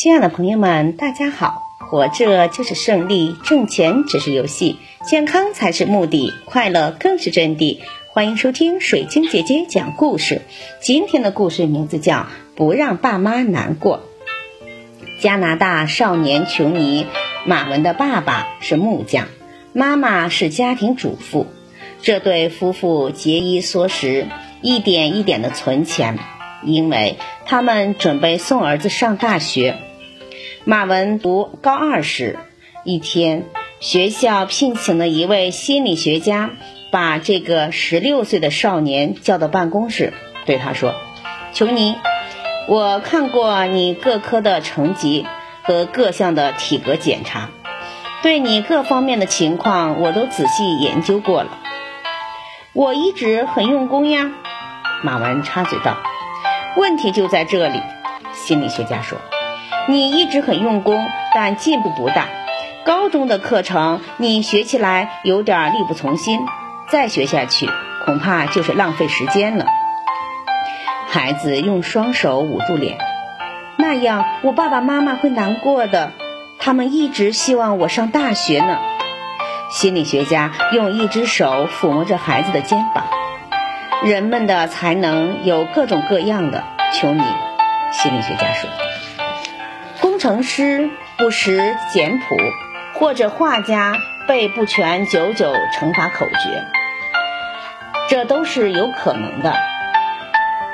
亲爱的朋友们，大家好！活着就是胜利，挣钱只是游戏，健康才是目的，快乐更是真谛。欢迎收听水晶姐姐讲故事。今天的故事名字叫《不让爸妈难过》。加拿大少年琼尼马文的爸爸是木匠，妈妈是家庭主妇。这对夫妇节衣缩食，一点一点的存钱。因为他们准备送儿子上大学。马文读高二时，一天，学校聘请了一位心理学家把这个十六岁的少年叫到办公室，对他说：“求你，我看过你各科的成绩和各项的体格检查，对你各方面的情况我都仔细研究过了。我一直很用功呀。”马文插嘴道。问题就在这里，心理学家说：“你一直很用功，但进步不大。高中的课程你学起来有点力不从心，再学下去恐怕就是浪费时间了。”孩子用双手捂住脸，那样我爸爸妈妈会难过的。他们一直希望我上大学呢。心理学家用一只手抚摸着孩子的肩膀。人们的才能有各种各样的，求你，心理学家说，工程师不识简谱，或者画家背不全九九乘法口诀，这都是有可能的。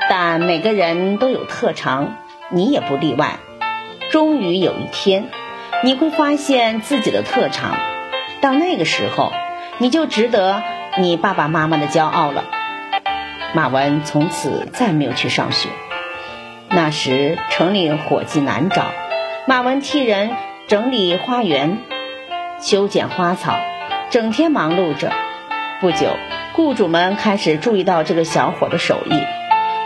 但每个人都有特长，你也不例外。终于有一天，你会发现自己的特长，到那个时候，你就值得你爸爸妈妈的骄傲了。马文从此再没有去上学。那时城里伙计难找，马文替人整理花园、修剪花草，整天忙碌着。不久，雇主们开始注意到这个小伙的手艺，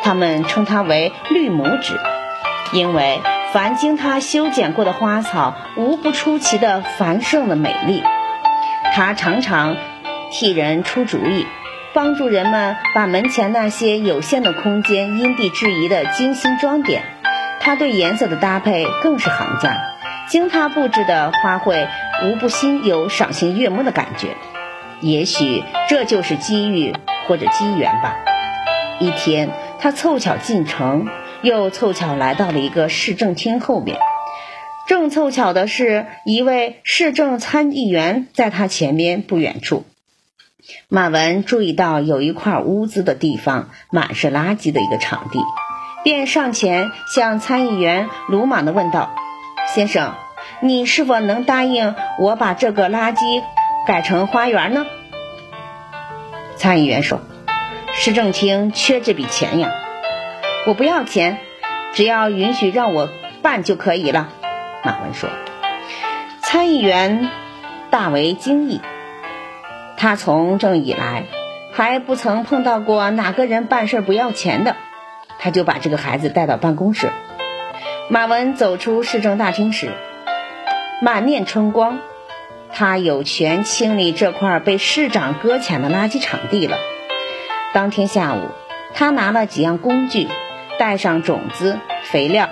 他们称他为“绿拇指”，因为凡经他修剪过的花草，无不出奇的繁盛的美丽。他常常替人出主意。帮助人们把门前那些有限的空间因地制宜的精心装点，他对颜色的搭配更是行家。经他布置的花卉，无不心有赏心悦目的感觉。也许这就是机遇或者机缘吧。一天，他凑巧进城，又凑巧来到了一个市政厅后面。正凑巧的是，一位市政参议员在他前面不远处。马文注意到有一块污渍的地方满是垃圾的一个场地，便上前向参议员鲁莽地问道：“先生，你是否能答应我把这个垃圾改成花园呢？”参议员说：“市政厅缺这笔钱呀，我不要钱，只要允许让我办就可以了。”马文说。参议员大为惊异。他从政以来，还不曾碰到过哪个人办事不要钱的。他就把这个孩子带到办公室。马文走出市政大厅时，满面春光。他有权清理这块被市长搁浅的垃圾场地了。当天下午，他拿了几样工具，带上种子、肥料，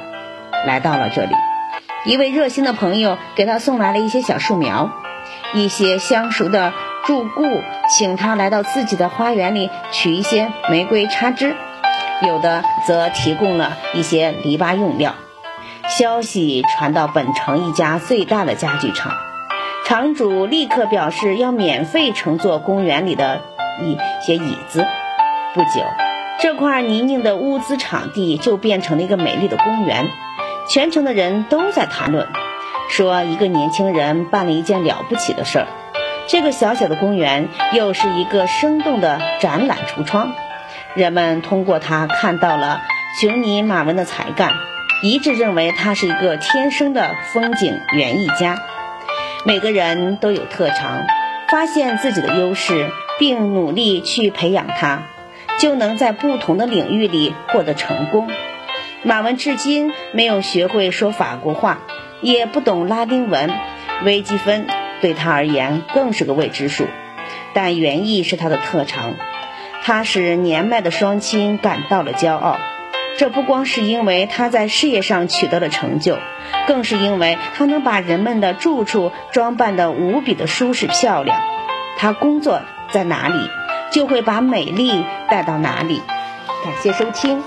来到了这里。一位热心的朋友给他送来了一些小树苗，一些相熟的。住顾请他来到自己的花园里取一些玫瑰插枝，有的则提供了一些篱笆用料。消息传到本城一家最大的家具厂，厂主立刻表示要免费乘坐公园里的一些椅子。不久，这块泥泞的物资场地就变成了一个美丽的公园。全城的人都在谈论，说一个年轻人办了一件了不起的事儿。这个小小的公园又是一个生动的展览橱窗，人们通过他看到了琼尼马文的才干，一致认为他是一个天生的风景园艺家。每个人都有特长，发现自己的优势，并努力去培养它，就能在不同的领域里获得成功。马文至今没有学会说法国话，也不懂拉丁文，微积分。对他而言更是个未知数，但园艺是他的特长，他使年迈的双亲感到了骄傲。这不光是因为他在事业上取得了成就，更是因为他能把人们的住处装扮得无比的舒适漂亮。他工作在哪里，就会把美丽带到哪里。感谢收听。